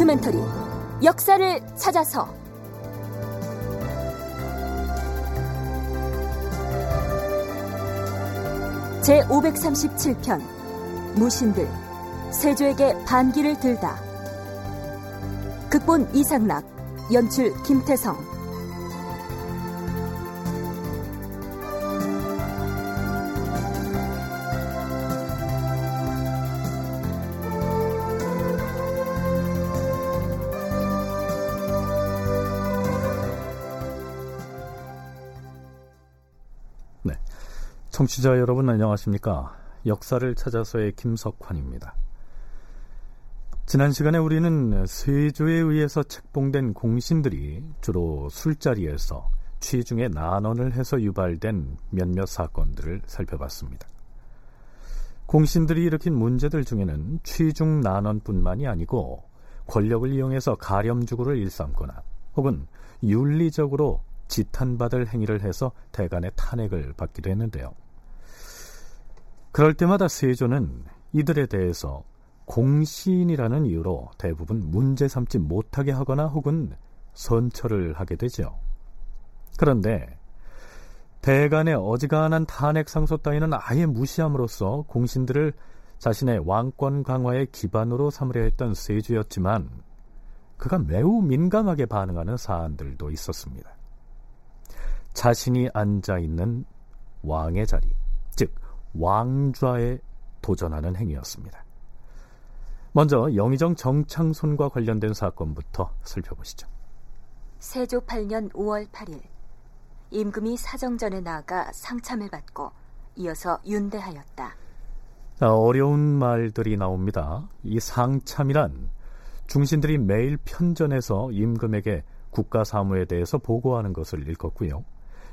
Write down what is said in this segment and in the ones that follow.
다큐멘터리 역사를 찾아서. 제 537편 무신들 세조에게 반기를 들다. 극본 이상락 연출 김태성 청취자 여러분 안녕하십니까? 역사를 찾아서의 김석환입니다. 지난 시간에 우리는 세조에 의해서 책봉된 공신들이 주로 술자리에서 취중에 난언을 해서 유발된 몇몇 사건들을 살펴봤습니다. 공신들이 일으킨 문제들 중에는 취중 난언뿐만이 아니고 권력을 이용해서 가렴주구를 일삼거나 혹은 윤리적으로 지탄받을 행위를 해서 대간의 탄핵을 받기도 했는데요. 그럴 때마다 세조는 이들에 대해서 공신이라는 이유로 대부분 문제 삼지 못하게 하거나 혹은 선처를 하게 되죠. 그런데 대간의 어지간한 탄핵 상소 따위는 아예 무시함으로써 공신들을 자신의 왕권 강화의 기반으로 삼으려 했던 세조였지만 그가 매우 민감하게 반응하는 사안들도 있었습니다. 자신이 앉아 있는 왕의 자리, 즉 왕좌에 도전하는 행위였습니다. 먼저 영의정 정창손과 관련된 사건부터 살펴보시죠. 세조 8년 5월 8일 임금이 사정전에 나아가 상참을 받고 이어서 윤대하였다. 자, 어려운 말들이 나옵니다. 이 상참이란 중신들이 매일 편전해서 임금에게 국가 사무에 대해서 보고하는 것을 일컫고요.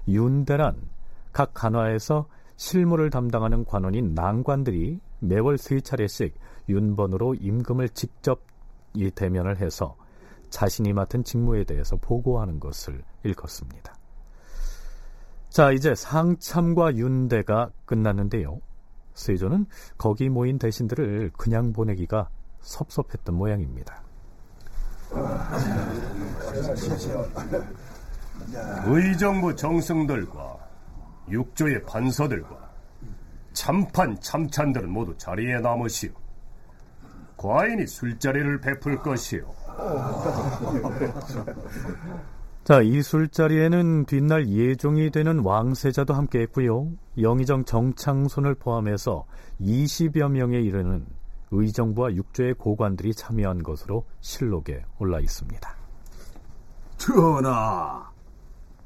윤대란 각 간화에서 실무를 담당하는 관원인 낭관들이 매월 세 차례씩 윤번으로 임금을 직접 이 대면을 해서 자신이 맡은 직무에 대해서 보고하는 것을 일컫습니다. 자, 이제 상참과 윤대가 끝났는데요. 세조는 거기 모인 대신들을 그냥 보내기가 섭섭했던 모양입니다. 의정부 정승들과 육조의 판서들과 참판 참찬들은 모두 자리에 남으시오. 과인이 술자리를 베풀 것이오. 자, 이 술자리에는 뒷날 예종이 되는 왕세자도 함께했고요. 영의정 정창손을 포함해서 20여 명에 이르는 의정부와 육조의 고관들이 참여한 것으로 실록에 올라 있습니다. 전하,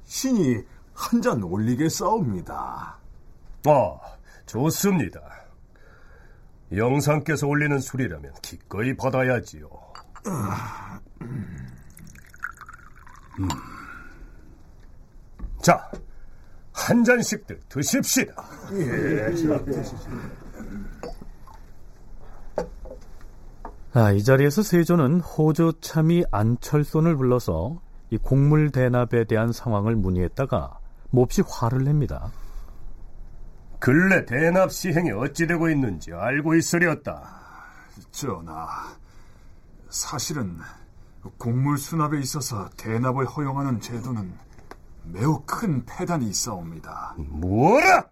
신이 한 잔 올리게 싸웁니다. 아, 좋습니다. 영상께서 올리는 술이라면 기꺼이 받아야지요. 음. 자, 한 잔씩들 드십시다. 예, 아, 이 자리에서 세조는 호조 참이 안철손을 불러서 이 곡물 대납에 대한 상황을 문의했다가 몹시 화를 냅니다. 근래 대납 시행이 어찌 되고 있는지 알고 있으렸다. 전하, 사실은 곡물 수납에 있어서 대납을 허용하는 제도는 매우 큰 폐단이 있어옵니다. 뭐라?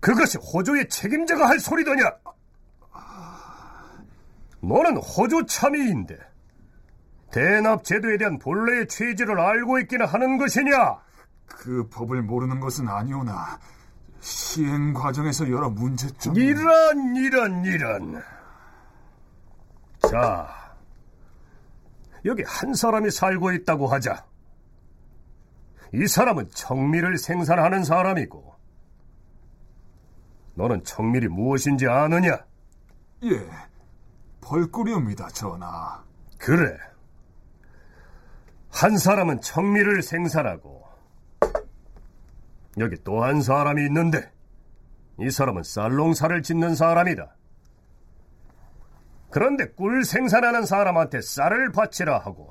그것이 호조의 책임자가 할 소리더냐? 너는 호조 참의인데 대납 제도에 대한 본래의 취지를 알고 있기는 하는 것이냐? 그 법을 모르는 것은 아니오나 시행 과정에서 여러 문제점 이런 이런 이런 자 여기 한 사람이 살고 있다고 하자 이 사람은 청미를 생산하는 사람이고 너는 청밀이 무엇인지 아느냐? 예, 벌꿀이옵니다, 전하. 그래. 한 사람은 청미를 생산하고 여기 또 한 사람이 있는데 이 사람은 쌀농사를 짓는 사람이다. 그런데 꿀 생산하는 사람한테 쌀을 바치라 하고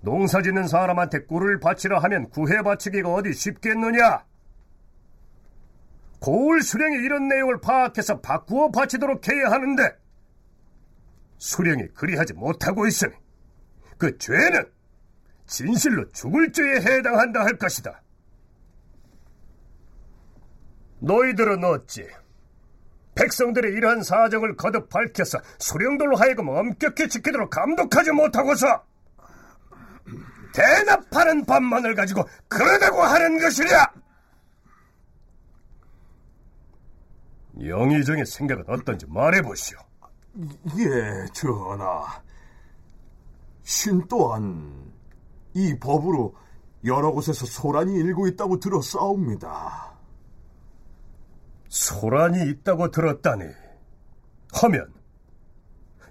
농사 짓는 사람한테 꿀을 바치라 하면 구해 바치기가 어디 쉽겠느냐? 고을 수령이 이런 내용을 파악해서 바꾸어 바치도록 해야 하는데 수령이 그리하지 못하고 있으니 그 죄는 진실로 죽을 죄에 해당한다 할 것이다. 너희들은 어찌 백성들의 이러한 사정을 거듭 밝혀서 수령들로 하여금 엄격히 지키도록 감독하지 못하고서 대납하는 법만을 가지고 그러다고 하는 것이랴! 영의정의 생각은 어떤지 말해보시오. 예, 전하. 신 또한 이 법으로 여러 곳에서 소란이 일고 있다고 들었사옵니다. 소란이 있다고 들었다니. 하면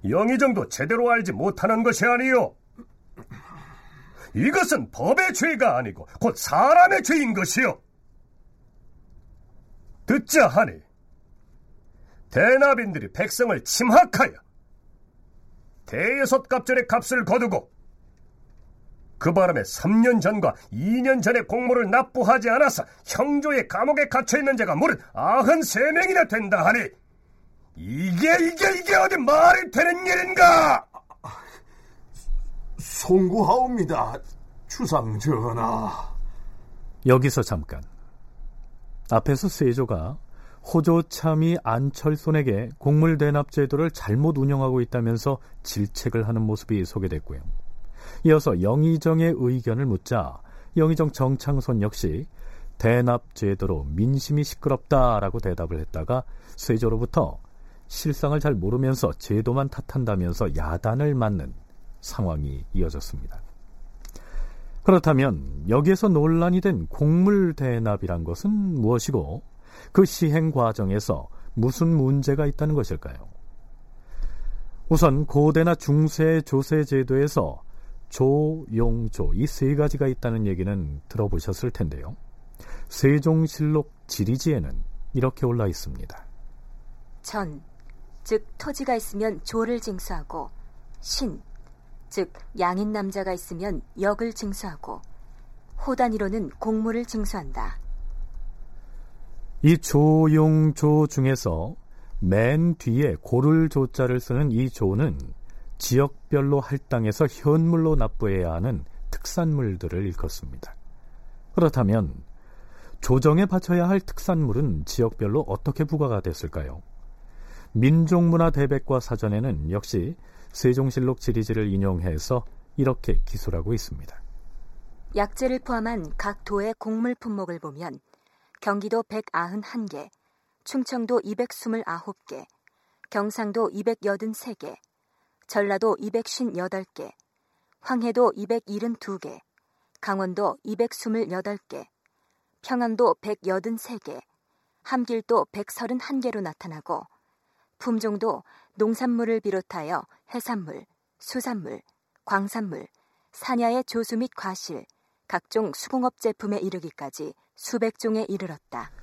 영의정도 제대로 알지 못하는 것이 아니요. 이것은 법의 죄가 아니고 곧 사람의 죄인 것이요. 듣자 하니 대납인들이 백성을 침학하여 대여섯 갑절의 값을 거두고 그 바람에 3년 전과 2년 전에 공모를 납부하지 않아서 형조의 감옥에 갇혀있는 자가 무릇 93명이나 된다 하니 이게 이게 이게 어디 말이 되는 일인가? 송구하옵니다, 추상 전하. 여기서 잠깐. 앞에서 세조가 호조참이 안철손에게 곡물 대납 제도를 잘못 운영하고 있다면서 질책을 하는 모습이 소개됐고요. 이어서 영의정의 의견을 묻자 영의정 정창손 역시 대납 제도로 민심이 시끄럽다라고 대답을 했다가 세조로부터 실상을 잘 모르면서 제도만 탓한다면서 야단을 맞는 상황이 이어졌습니다. 그렇다면 여기에서 논란이 된 곡물 대납이란 것은 무엇이고 그 시행 과정에서 무슨 문제가 있다는 것일까요? 우선 고대나 중세 조세 제도에서 조, 용, 조 이 세 가지가 있다는 얘기는 들어보셨을 텐데요. 세종실록 지리지에는 이렇게 올라 있습니다. 전, 즉 토지가 있으면 조를 징수하고 신, 즉 양인 남자가 있으면 역을 징수하고 호단위로는 공물을 징수한다. 이 조용조 중에서 맨 뒤에 고를 조자를 쓰는 이 조는 지역별로 할당해서 현물로 납부해야 하는 특산물들을 일컫습니다. 그렇다면 조정에 바쳐야 할 특산물은 지역별로 어떻게 부과가 됐을까요? 민족문화 대백과 사전에는 역시 세종실록 지리지를 인용해서 이렇게 기술하고 있습니다. 약재를 포함한 각 도의 곡물 품목을 보면 경기도 191개, 충청도 229개, 경상도 283개, 전라도 258개, 황해도 272개, 강원도 228개, 평안도 183개, 함길도 131개로 나타나고 품종도 농산물을 비롯하여 해산물, 수산물, 광산물, 산야의 조수 및 과실, 각종 수공업 제품에 이르기까지 수백 종에 이르렀다.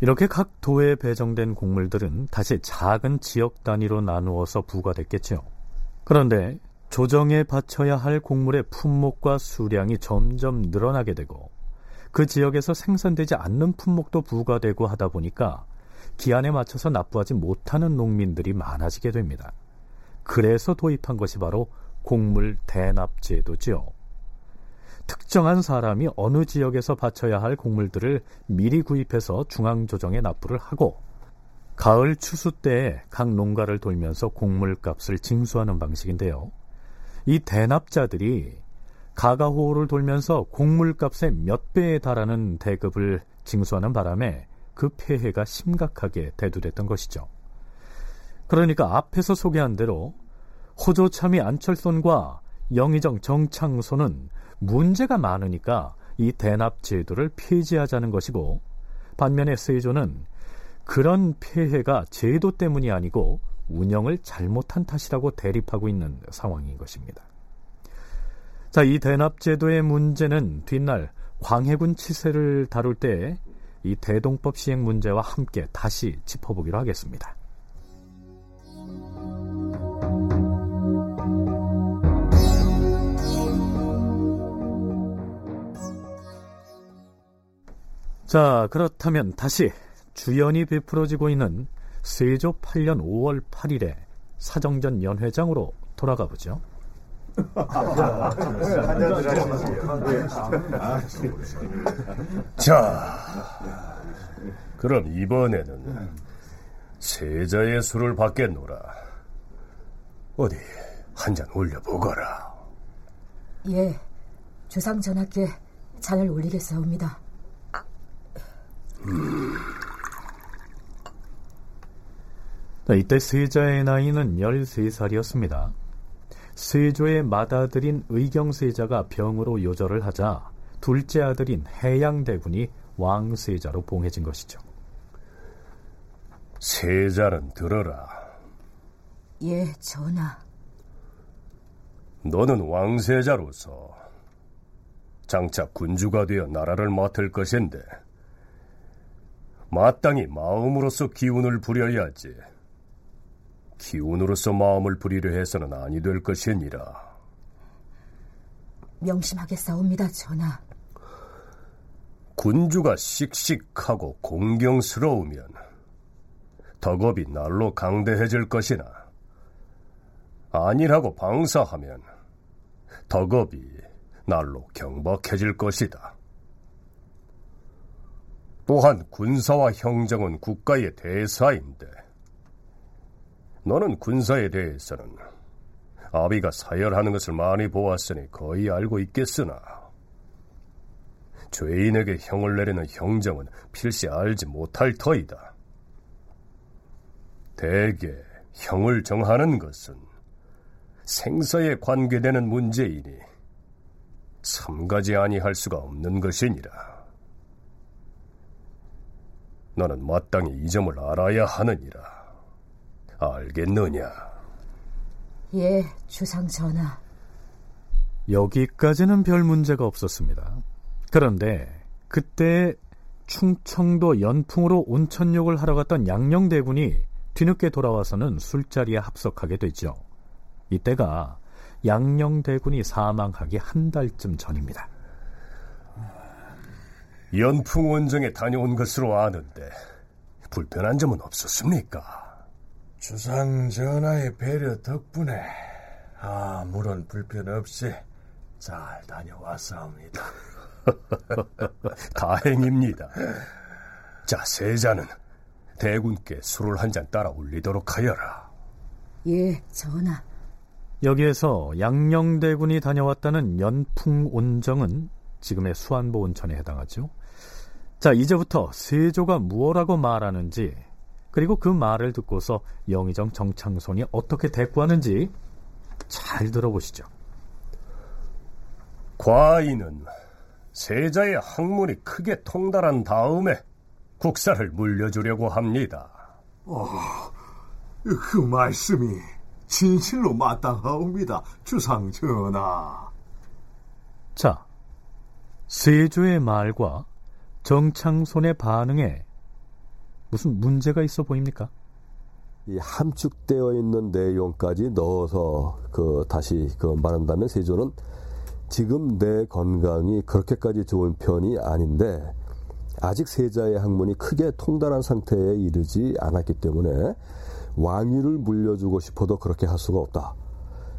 이렇게 각 도에 배정된 곡물들은 다시 작은 지역 단위로 나누어서 부과됐겠죠. 그런데 조정에 바쳐야 할 곡물의 품목과 수량이 점점 늘어나게 되고 그 지역에서 생산되지 않는 품목도 부과되고 하다 보니까 기한에 맞춰서 납부하지 못하는 농민들이 많아지게 됩니다. 그래서 도입한 것이 바로 곡물 대납 제도지요. 특정한 사람이 어느 지역에서 바쳐야 할 곡물들을 미리 구입해서 중앙조정에 납부를 하고 가을 추수 때에 각 농가를 돌면서 곡물값을 징수하는 방식인데요. 이 대납자들이 가가호를 돌면서 곡물값의 몇 배에 달하는 대급을 징수하는 바람에 그 폐해가 심각하게 대두됐던 것이죠. 그러니까 앞에서 소개한 대로 호조참이 안철손과 영의정 정창소는 문제가 많으니까 이 대납 제도를 폐지하자는 것이고 반면에 세조는 그런 폐해가 제도 때문이 아니고 운영을 잘못한 탓이라고 대립하고 있는 상황인 것입니다. 자, 이 대납 제도의 문제는 뒷날 광해군 치세를 다룰 때 이 대동법 시행 문제와 함께 다시 짚어보기로 하겠습니다. 자, 그렇다면 다시 주연이 베풀어지고 있는 세조 8년 5월 8일에 사정전 연회장으로 돌아가 보죠. 자, 그럼 이번에는 세자의 술을 받겠노라. 어디 한 잔 올려보거라. 예, 주상 전하께 잔을 올리겠사옵니다. 음. 이때 세자의 나이는 13살이었습니다. 세조의 맏아들인 의경세자가 병으로 요절을 하자 둘째 아들인 해양대군이 왕세자로 봉해진 것이죠. 세자는 들어라. 예, 전하. 너는 왕세자로서 장차 군주가 되어 나라를 맡을 것인데 마땅히 마음으로서 기운을 부려야지. 기운으로서 마음을 부리려 해서는 아니 될 것이니라. 명심하겠사옵니다, 전하. 군주가 씩씩하고 공경스러우면 덕업이 날로 강대해질 것이나 아니라고 방사하면 덕업이 날로 경박해질 것이다. 또한 군사와 형정은 국가의 대사인데 너는 군사에 대해서는 아비가 사열하는 것을 많이 보았으니 거의 알고 있겠으나 죄인에게 형을 내리는 형정은 필시 알지 못할 터이다. 대개 형을 정하는 것은 생사에 관계되는 문제이니 삼가지 아니할 수가 없는 것이니라. 너는 마땅히 이 점을 알아야 하느니라. 알겠느냐? 예, 주상 전하. 여기까지는 별 문제가 없었습니다. 그런데 그때 충청도 연풍으로 온천욕을 하러 갔던 양녕대군이 뒤늦게 돌아와서는 술자리에 합석하게 되죠. 이때가 양녕대군이 사망하기 한 달쯤 전입니다. 연풍 원정에 다녀온 것으로 아는데 불편한 점은 없었습니까? 주상 전하의 배려 덕분에 아무런 불편 없이 잘 다녀왔사옵니다. 다행입니다. 자, 세자는 대군께 술을 한 잔 따라 올리도록 하여라. 예, 전하. 여기에서 양녕대군이 다녀왔다는 연풍 온정은 지금의 수안보 온천에 해당하죠. 자, 이제부터 세조가 무엇라고 말하는지 그리고 그 말을 듣고서 영의정 정창손이 어떻게 대꾸하는지 잘 들어보시죠. 과인은 세자의 학문이 크게 통달한 다음에 국사를 물려주려고 합니다. 어, 그 말씀이 진실로 마땅하옵니다, 주상 전하. 자, 세조의 말과 정창손의 반응에 무슨 문제가 있어 보입니까? 이 함축되어 있는 내용까지 넣어서 그 다시 그 말한다면 세조는 지금 내 건강이 그렇게까지 좋은 편이 아닌데 아직 세자의 학문이 크게 통달한 상태에 이르지 않았기 때문에 왕위를 물려주고 싶어도 그렇게 할 수가 없다.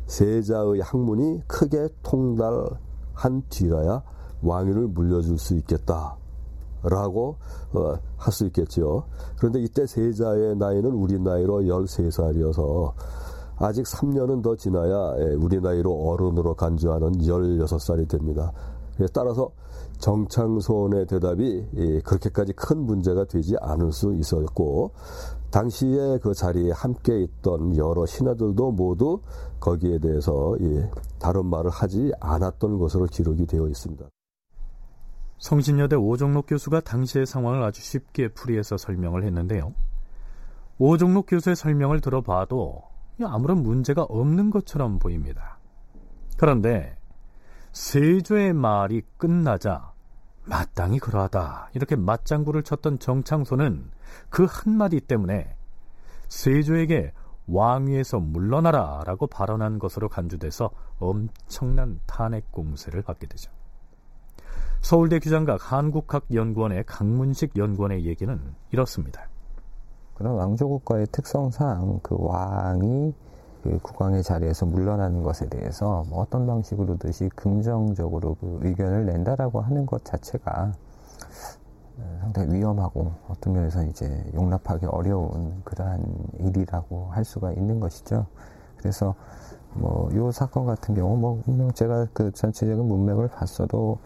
세자의 학문이 크게 통달한 뒤라야 왕위를 물려줄 수 있겠다. 라고 어, 할 수 있겠지요. 그런데 이때 세자의 나이는 우리 나이로 13살이어서 아직 3년은 더 지나야 예, 우리 나이로 어른으로 간주하는 16살이 됩니다. 따라서 정창손의 대답이 그렇게까지 큰 문제가 되지 않을 수 있었고 당시에 그 자리에 함께 있던 여러 신하들도 모두 거기에 대해서 다른 말을 하지 않았던 것으로 기록이 되어 있습니다. 성신여대 오종록 교수가 당시의 상황을 아주 쉽게 풀이해서 설명을 했는데요. 오종록 교수의 설명을 들어봐도 아무런 문제가 없는 것처럼 보입니다. 그런데 세조의 말이 끝나자 마땅히 그러하다 이렇게 맞장구를 쳤던 정창소는 그 한마디 때문에 세조에게 왕위에서 물러나라 라고 발언한 것으로 간주돼서 엄청난 탄핵 공세를 받게 되죠. 서울대 규장각 한국학연구원의 강문식 연구원의 얘기는 이렇습니다. 그런 왕조국가의 특성상 그 왕이 그 국왕의 자리에서 물러나는 것에 대해서 뭐 어떤 방식으로든지 긍정적으로 그 의견을 낸다라고 하는 것 자체가 어, 상당히 위험하고 어떤 면에서 이제 용납하기 어려운 그러한 일이라고 할 수가 있는 것이죠. 그래서 뭐 요 사건 같은 경우 뭐 제가 그 전체적인 문맥을 봤어도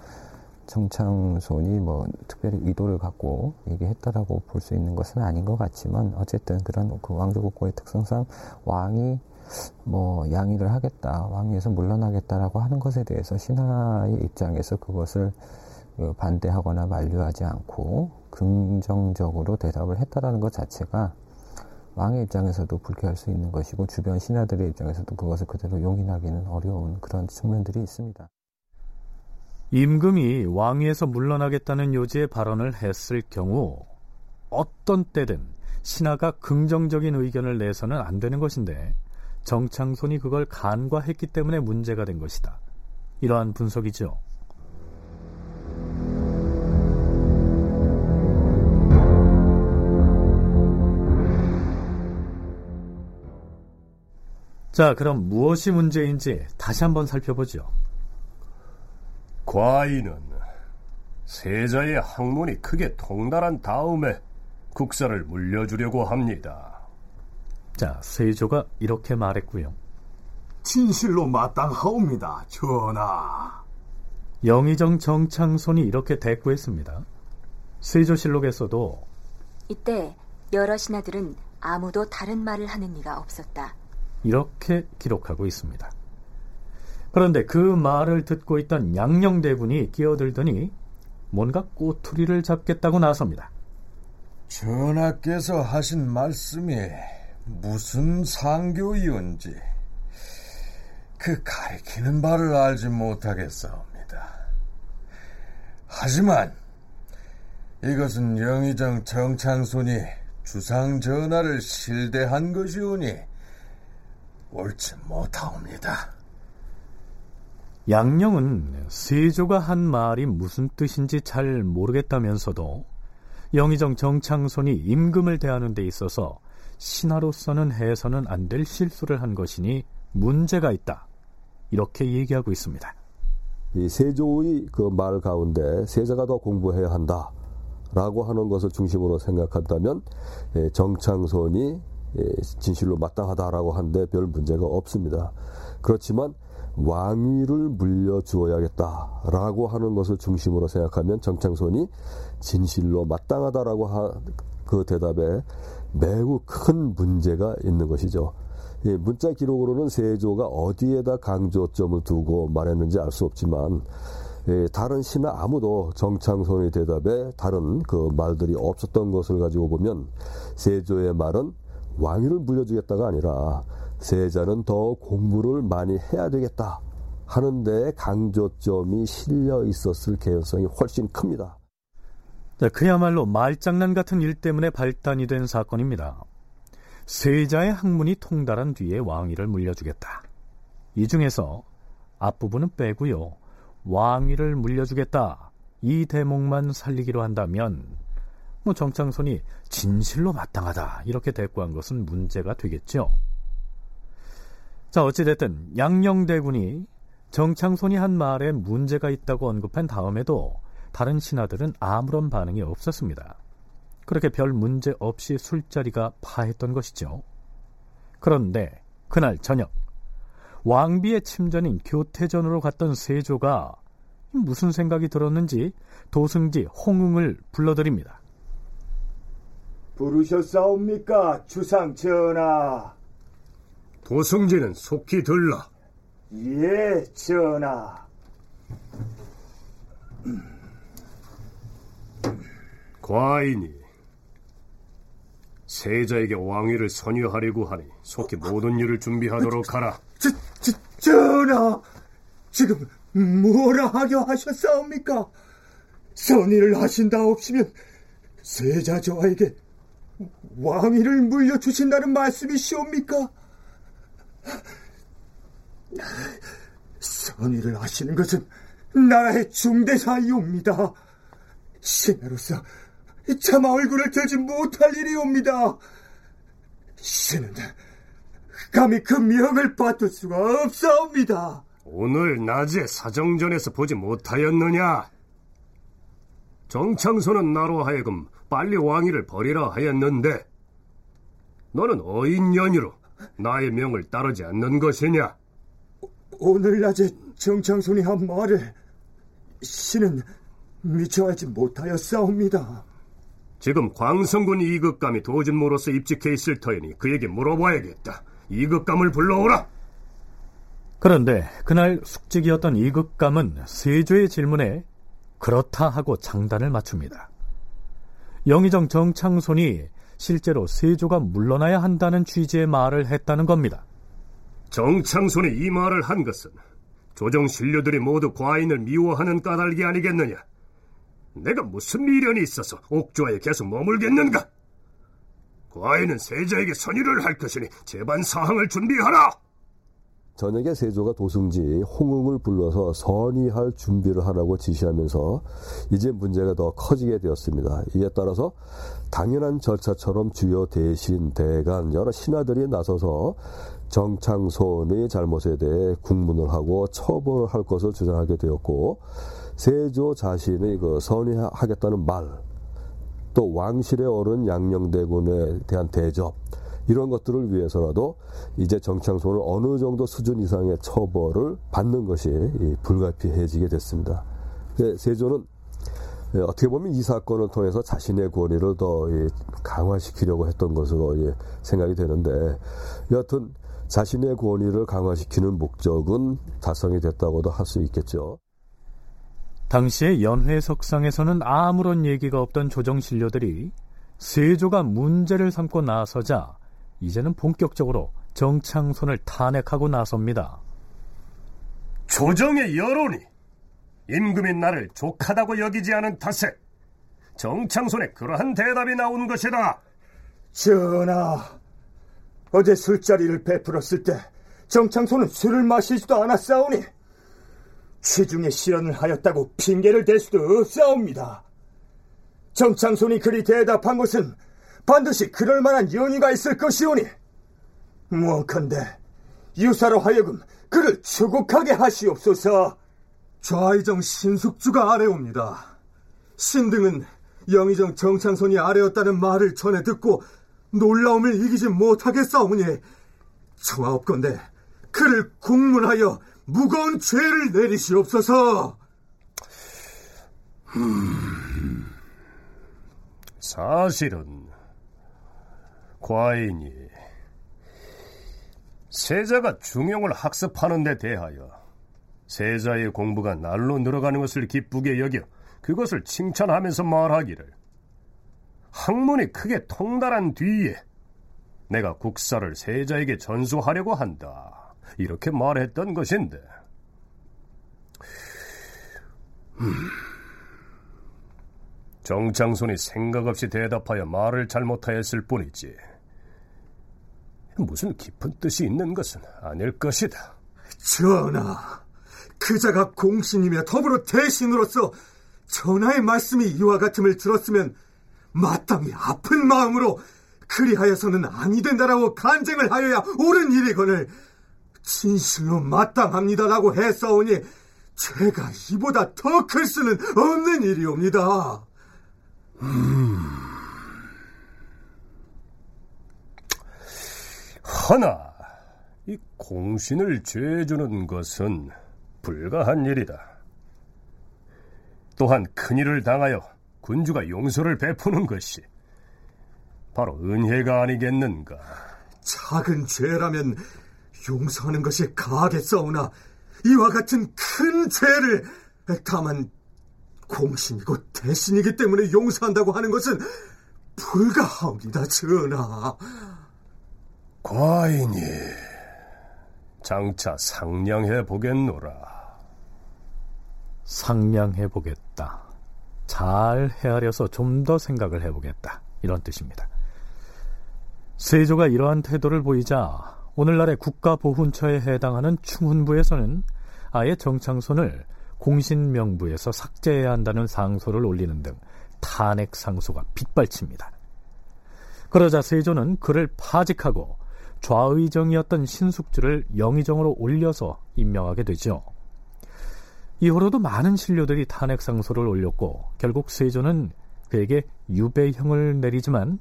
정창손이 뭐 특별히 의도를 갖고 얘기했다라고 볼 수 있는 것은 아닌 것 같지만 어쨌든 그런 그 왕조국고의 특성상 왕이 뭐 양의를 하겠다 왕위에서 물러나겠다라고 하는 것에 대해서 신하의 입장에서 그것을 그 반대하거나 만류하지 않고 긍정적으로 대답을 했다라는 것 자체가 왕의 입장에서도 불쾌할 수 있는 것이고 주변 신하들의 입장에서도 그것을 그대로 용인하기는 어려운 그런 측면들이 있습니다. 임금이 왕위에서 물러나겠다는 요지의 발언을 했을 경우 어떤 때든 신하가 긍정적인 의견을 내서는 안 되는 것인데 정창손이 그걸 간과했기 때문에 문제가 된 것이다. 이러한 분석이죠. 자, 그럼 무엇이 문제인지 다시 한번 살펴보죠. 과인은 세자의 학문이 크게 통달한 다음에 국사를 물려주려고 합니다. 자, 세조가 이렇게 말했고요. 진실로 마땅하옵니다, 전하. 영의정 정창손이 이렇게 대꾸했습니다. 세조실록에서도 이때 여러 신하들은 아무도 다른 말을 하는 이가 없었다. 이렇게 기록하고 있습니다. 그런데 그 말을 듣고 있던 양녕대군이 끼어들더니 뭔가 꼬투리를 잡겠다고 나섭니다. 전하께서 하신 말씀이 무슨 상교이온지 그 가리키는 바를 알지 못하겠사옵니다. 하지만 이것은 영의정 정창손이 주상 전하를 실대한 것이오니 옳지 못하옵니다. 양령은 세조가 한 말이 무슨 뜻인지 잘 모르겠다면서도 영의정 정창손이 임금을 대하는 데 있어서 신하로서는 해서는 안 될 실수를 한 것이니 문제가 있다. 이렇게 얘기하고 있습니다. 이 세조의 그 말 가운데 세자가 더 공부해야 한다. 라고 하는 것을 중심으로 생각한다면 예, 정창손이 예, 진실로 마땅하다라고 하는데 별 문제가 없습니다. 그렇지만 왕위를 물려주어야겠다라고 하는 것을 중심으로 생각하면 정창손이 진실로 마땅하다라고 하, 그 대답에 매우 큰 문제가 있는 것이죠. 예, 문자 기록으로는 세조가 어디에다 강조점을 두고 말했는지 알 수 없지만 예, 다른 신하 아무도 정창손의 대답에 다른 그 말들이 없었던 것을 가지고 보면 세조의 말은 왕위를 물려주겠다가 아니라 세자는 더 공부를 많이 해야 되겠다 하는데 강조점이 실려 있었을 개연성이 훨씬 큽니다. 네, 그야말로 말장난 같은 일 때문에 발단이 된 사건입니다. 세자의 학문이 통달한 뒤에 왕위를 물려주겠다. 이 중에서 앞부분은 빼고요. 왕위를 물려주겠다. 이 대목만 살리기로 한다면 뭐 정창손이 진실로 마땅하다 이렇게 대꾸한 것은 문제가 되겠죠. 자 어찌됐든 양녕대군이 정창손이 한 말에 문제가 있다고 언급한 다음에도 다른 신하들은 아무런 반응이 없었습니다. 그렇게 별 문제 없이 술자리가 파했던 것이죠. 그런데 그날 저녁 왕비의 침전인 교태전으로 갔던 세조가 무슨 생각이 들었는지 도승지 홍응을 불러드립니다. 부르셨사옵니까, 주상 전하? 도승지는 속히 들라. 예, 전하. 과인이 세자에게 왕위를 선유하려고 하니 속히 모든 일을 준비하도록 하라. 저, 저, 전하, 지금 뭐라 하려 하셨사옵니까? 선의를 하신다옵시면 세자 저에게 왕위를 물려주신다는 말씀이시옵니까? 선의를 하시는 것은 나라의 중대사이옵니다. 신하로서 차마 얼굴을 들지 못할 일이옵니다. 신은 감히 그 명을 받을 수가 없사옵니다. 오늘 낮에 사정전에서 보지 못하였느냐? 정창소는 나로 하여금 빨리 왕위를 버리라 하였는데 너는 어인 연유로 나의 명을 따르지 않는 것이냐? 오늘 낮에 정창손이 한 말을 신은 미처 하지 못하였사옵니다. 지금 광성군 이극감이 도진모로서 입직해 있을 터이니 그에게 물어봐야겠다. 이극감을 불러오라. 그런데 그날 숙직이었던 이극감은 세조의 질문에 그렇다 하고 장단을 맞춥니다. 영의정 정창손이 실제로 세조가 물러나야 한다는 취지의 말을 했다는 겁니다. 정창손이 이 말을 한 것은 조정 신료들이 모두 과인을 미워하는 까닭이 아니겠느냐? 내가 무슨 미련이 있어서 옥조에 계속 머물겠는가? 과인은 세자에게 선의를 할 것이니 재반 사항을 준비하라. 저녁에 세조가 도승지 홍응을 불러서 선의할 준비를 하라고 지시하면서 이제 문제가 더 커지게 되었습니다. 이에 따라서 당연한 절차처럼 주요 대신, 대간, 여러 신하들이 나서서 정창손의 잘못에 대해 국문을 하고 처벌할 것을 주장하게 되었고 세조 자신의 그 선의하겠다는 말, 또 왕실의 어른 양녕대군에 대한 대접 이런 것들을 위해서라도 이제 정창손을 어느 정도 수준 이상의 처벌을 받는 것이 불가피해지게 됐습니다. 세조는 어떻게 보면 이 사건을 통해서 자신의 권위를 더 강화시키려고 했던 것으로 생각이 되는데 여하튼 자신의 권위를 강화시키는 목적은 달성이 됐다고도 할 수 있겠죠. 당시의 연회석상에서는 아무런 얘기가 없던 조정신료들이 세조가 문제를 삼고 나서자 이제는 본격적으로 정창손을 탄핵하고 나섭니다. 조정의 여론이 임금인 나를 족하다고 여기지 않은 탓에 정창손의 그러한 대답이 나온 것이다. 전하, 어제 술자리를 베풀었을 때 정창손은 술을 마시지도 않았사오니 취중에 실언을 하였다고 핑계를 댈 수도 없사옵니다. 정창손이 그리 대답한 것은 반드시 그럴 만한 연유가 있을 것이오니 무언컨대 유사로 하여금 그를 추국하게 하시옵소서. 좌의정 신숙주가 아래옵니다. 신등은 영의정 정창손이 아래였다는 말을 전해 듣고 놀라움을 이기지 못하겠사오니 청하옵건대 그를 국문하여 무거운 죄를 내리시옵소서. 음, 사실은 과인이 세자가 중용을 학습하는 데 대하여 세자의 공부가 날로 늘어가는 것을 기쁘게 여겨 그것을 칭찬하면서 말하기를 학문이 크게 통달한 뒤에 내가 국사를 세자에게 전수하려고 한다. 이렇게 말했던 것인데 음. 정창손이 생각 없이 대답하여 말을 잘못하였을 뿐이지 무슨 깊은 뜻이 있는 것은 아닐 것이다. 전하, 그자가 공신이며 더불어 대신으로서 전하의 말씀이 이와 같음을 들었으면 마땅히 아픈 마음으로 그리하여서는 아니 된다라고 간쟁을 하여야 옳은 일이거늘 진실로 마땅합니다라고 했사오니 죄가 이보다 더 클 수는 없는 일이옵니다. 음... 허나 이 공신을 죄주는 것은 불가한 일이다. 또한 큰일을 당하여 군주가 용서를 베푸는 것이 바로 은혜가 아니겠는가? 작은 죄라면 용서하는 것이 가하겠사오나 이와 같은 큰 죄를 다만 공신이고 대신이기 때문에 용서한다고 하는 것은 불가합니다, 전하. 과인이 장차 상냥해 보겠노라. 상냥해 보겠다. 잘 헤아려서 좀 더 생각을 해보겠다. 이런 뜻입니다. 세조가 이러한 태도를 보이자 오늘날의 국가보훈처에 해당하는 충훈부에서는 아예 정창손을 공신명부에서 삭제해야 한다는 상소를 올리는 등 탄핵 상소가 빗발칩니다. 그러자 세조는 그를 파직하고 좌의정이었던 신숙주를 영의정으로 올려서 임명하게 되죠. 이후로도 많은 신료들이 탄핵 상소를 올렸고 결국 세조는 그에게 유배형을 내리지만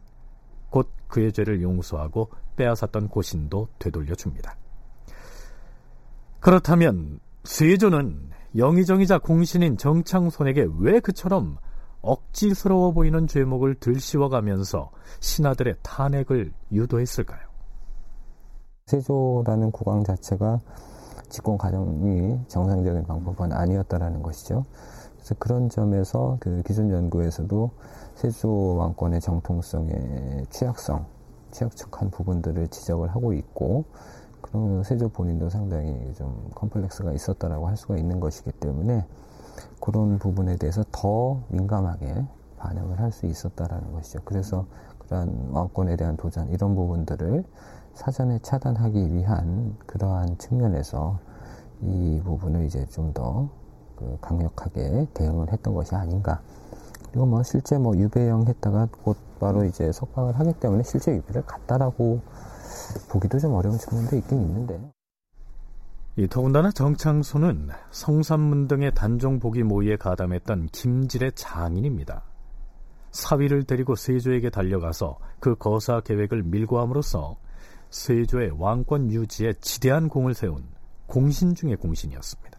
곧 그의 죄를 용서하고 빼앗았던 고신도 되돌려 줍니다. 그렇다면 세조는 영의정이자 공신인 정창손에게 왜 그처럼 억지스러워 보이는 죄목을 들씌워가면서 신하들의 탄핵을 유도했을까요? 세조라는 국왕 자체가 집권 과정이 정상적인 방법은 아니었다라는 것이죠. 그래서 그런 점에서 그 기존 연구에서도 세조 왕권의 정통성의 취약성, 취약한 부분들을 지적을 하고 있고, 그런 세조 본인도 상당히 좀 컴플렉스가 있었다라고 할 수가 있는 것이기 때문에 그런 부분에 대해서 더 민감하게 반응을 할 수 있었다라는 것이죠. 그래서 그러한 왕권에 대한 도전 이런 부분들을 사전에 차단하기 위한 그러한 측면에서 이 부분을 이제 좀더 그 강력하게 대응을 했던 것이 아닌가. 그리고 뭐 실제 뭐 유배형 했다가 곧바로 이제 석방을 하기 때문에 실제 유배를 갔다라고 보기도 좀 어려운 측면도 있긴 있는데. 이 더군다나 정창소는 성산문 등의 단종 보기 모의에 가담했던 김질의 장인입니다. 사위를 데리고 세조에게 달려가서 그 거사 계획을 밀고 함으로써 세조의 왕권 유지에 지대한 공을 세운 공신 중의 공신이었습니다.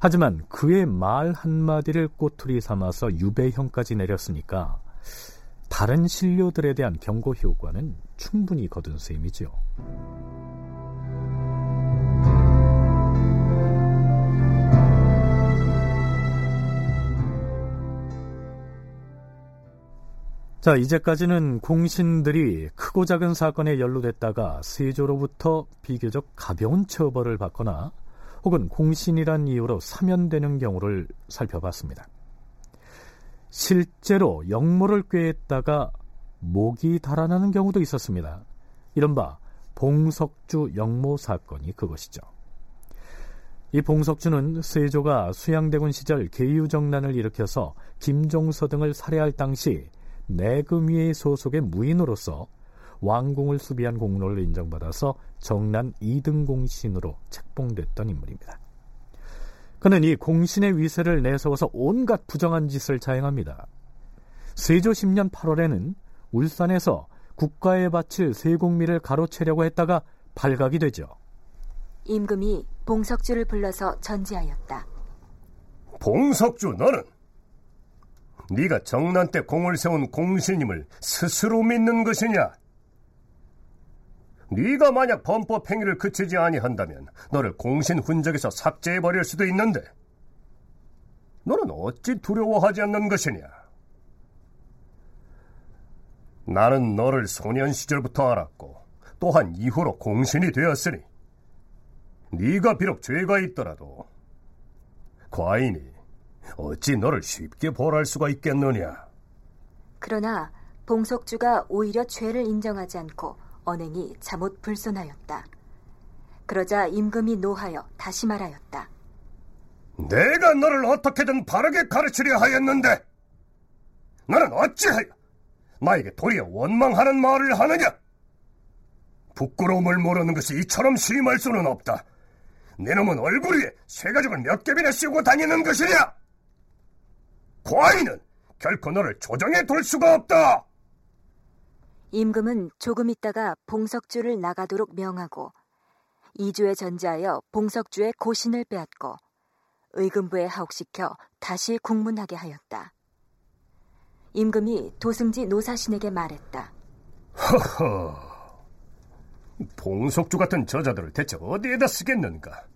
하지만 그의 말 한마디를 꼬투리 삼아서 유배형까지 내렸으니까 다른 신료들에 대한 경고 효과는 충분히 거둔 셈이죠. 자, 이제까지는 공신들이 크고 작은 사건에 연루됐다가 세조로부터 비교적 가벼운 처벌을 받거나 혹은 공신이란 이유로 사면되는 경우를 살펴봤습니다. 실제로 역모를 꾀했다가 목이 달아나는 경우도 있었습니다. 이른바 봉석주 역모 사건이 그것이죠. 이 봉석주는 세조가 수양대군 시절 계유정난을 일으켜서 김종서 등을 살해할 당시 내금위의 소속의 무인으로서 왕궁을 수비한 공로를 인정받아서 정난 2등 공신으로 책봉됐던 인물입니다. 그는 이 공신의 위세를 내세워서 온갖 부정한 짓을 자행합니다. 세조 10년 8월에는 울산에서 국가에 바칠 세공미를 가로채려고 했다가 발각이 되죠. 임금이 봉석주를 불러서 전지하였다. 봉석주 너는 네가 정난 때 공을 세운 공신님을 스스로 믿는 것이냐? 네가 만약 범법 행위를 그치지 아니한다면 너를 공신 훈적에서 삭제해 버릴 수도 있는데 너는 어찌 두려워하지 않는 것이냐? 나는 너를 소년 시절부터 알았고 또한 이후로 공신이 되었으니 네가 비록 죄가 있더라도 과인이 어찌 너를 쉽게 벌할 수가 있겠느냐? 그러나 봉석주가 오히려 죄를 인정하지 않고 언행이 잠옷 불손하였다. 그러자 임금이 노하여 다시 말하였다. 내가 너를 어떻게든 바르게 가르치려 하였는데 너는 어찌하여 나에게 도리어 원망하는 말을 하느냐? 부끄러움을 모르는 것이 이처럼 심할 수는 없다. 네 놈은 얼굴 위에 쇠가죽을 몇 겹이나 씌우고 다니는 것이냐? 과인은 결코 너를 조정해 둘 수가 없다. 임금은 조금 있다가 봉석주를 나가도록 명하고 이주에 전제하여 봉석주의 고신을 빼앗고 의금부에 하옥시켜 다시 국문하게 하였다. 임금이 도승지 노사신에게 말했다. 허허, 봉석주 같은 저자들을 대체 어디에다 쓰겠는가?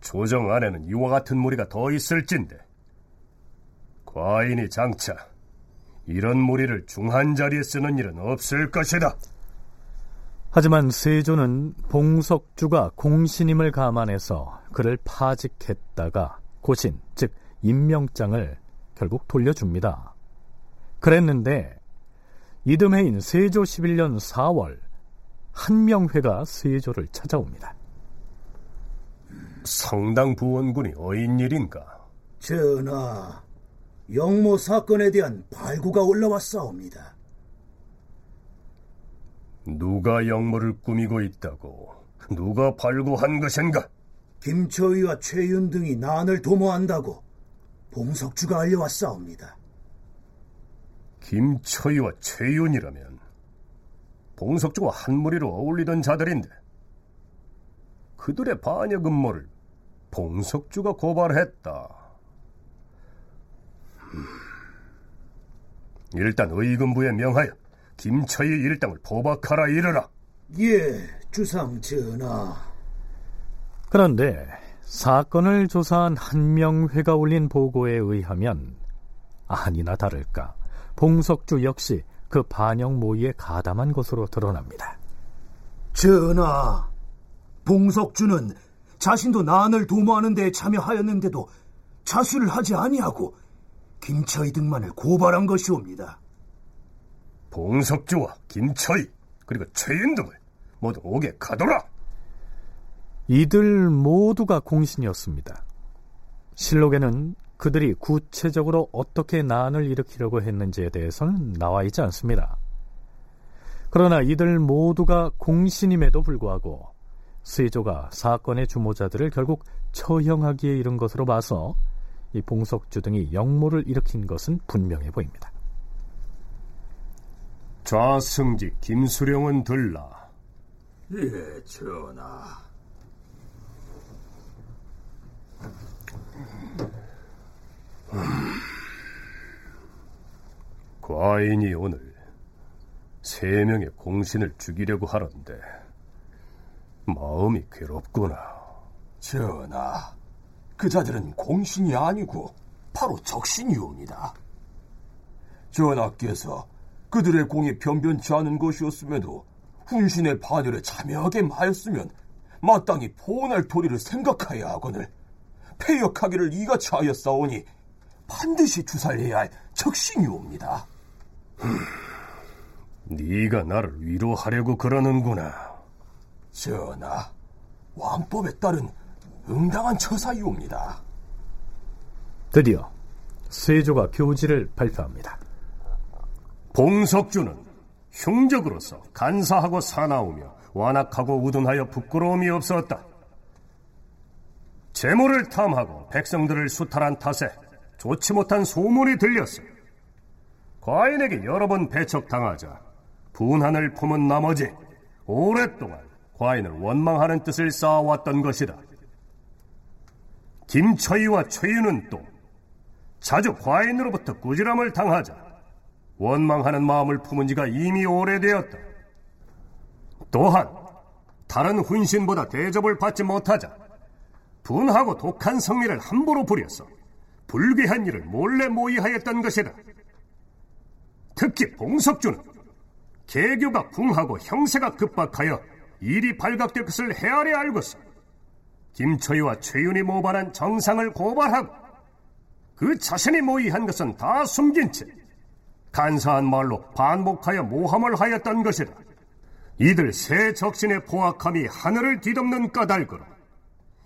조정 안에는 이와 같은 무리가 더 있을진데 과인이 장차 이런 무리를 중한 자리에 쓰는 일은 없을 것이다. 하지만 세조는 봉석주가 공신임을 감안해서 그를 파직했다가 고신, 즉 임명장을 결국 돌려줍니다. 그랬는데 이듬해인 세조 11년 4월 한명회가 세조를 찾아옵니다. 성당 부원군이 어인 일인가? 전하, 영모 사건에 대한 발구가 올라왔사옵니다. 누가 역모를 꾸미고 있다고? 누가 발구한 것인가? 김초희와 최윤 등이 난을 도모한다고 봉석주가 알려왔사옵니다. 김초희와 최윤이라면 봉석주와 한 무리로 어울리던 자들인데 그들의 반역 음모를 봉석주가 고발했다. 음. 일단 의금부에 명하여 김초희 일당을 포박하라 이르라. 예, 주상 전하. 그런데 사건을 조사한 한명회가 올린 보고에 의하면 아니나 다를까 봉석주 역시 그 반영 모의에 가담한 것으로 드러납니다. 전하, 봉석주는 자신도 난을 도모하는 데 참여하였는데도 자수를 하지 아니하고 김철희 등만을 고발한 것이옵니다. 봉석주와 김철희 그리고 최윤 등을 모두 옥에 가둬라. 이들 모두가 공신이었습니다. 실록에는 그들이 구체적으로 어떻게 난을 일으키려고 했는지에 대해서는 나와 있지 않습니다. 그러나 이들 모두가 공신임에도 불구하고 스이조가 사건의 주모자들을 결국 처형하기에 이른 것으로 봐서 이 봉석주 등이 역모를 일으킨 것은 분명해 보입니다. 좌승지 김수령은 들라. 예, 전하. 과인이 오늘 세 명의 공신을 죽이려고 하는데 마음이 괴롭구나. 전하, 그 자들은 공신이 아니고 바로 적신이옵니다. 전하께서 그들의 공이 변변치 않은 것이었음에도 훈신의 반열에 참여하게 하였으면 마땅히 포원할 도리를 생각하여야 하거늘 폐역하기를 이같이 하였사오니 반드시 주살해야 할 적신이옵니다. 네가 나를 위로하려고 그러는구나. 전하, 왕법에 따른 응당한 처사이옵니다. 드디어 세조가 교지를 발표합니다. 봉석주는 흉적으로서 간사하고 사나우며 완악하고 우둔하여 부끄러움이 없었다. 재물을 탐하고 백성들을 수탈한 탓에 좋지 못한 소문이 들렸어. 과인에게 여러 번 배척당하자 분한을 품은 나머지 오랫동안 과인을 원망하는 뜻을 쌓아왔던 것이다. 김처희와 최윤은 또 자주 과인으로부터 꾸지람을 당하자 원망하는 마음을 품은 지가 이미 오래되었다. 또한 다른 훈신보다 대접을 받지 못하자 분하고 독한 성미를 함부로 부려서 불귀한 일을 몰래 모의하였던 것이다. 특히 봉석주는 개교가 붕하고 형세가 급박하여 일이 발각될 것을 헤아려 알고서 김초희와 최윤이 모발한 정상을 고발하고 그 자신이 모의한 것은 다 숨긴 채 간사한 말로 반복하여 모함을 하였던 것이다. 이들 새 적신의 포악함이 하늘을 뒤덮는 까닭으로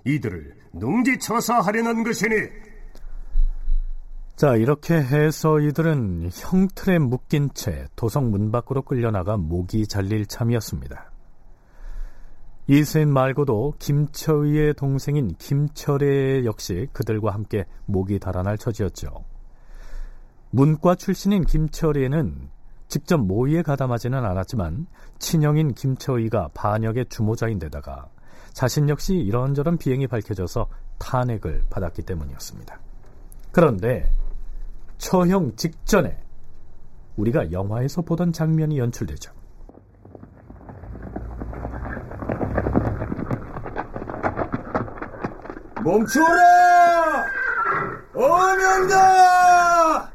이들을 능지처사하려는 것이니 자 이렇게 해서 이들은 형틀에 묶인 채 도성 문 밖으로 끌려나가 목이 잘릴 참이었습니다. 이센 말고도 김철의 동생인 김철의 역시 그들과 함께 목이 달아날 처지였죠. 문과 출신인 김철의는 직접 모의에 가담하지는 않았지만 친형인 김철의가 반역의 주모자인데다가 자신 역시 이런저런 비행이 밝혀져서 탄핵을 받았기 때문이었습니다. 그런데 처형 직전에 우리가 영화에서 보던 장면이 연출되죠. 멈춰라! 어명다!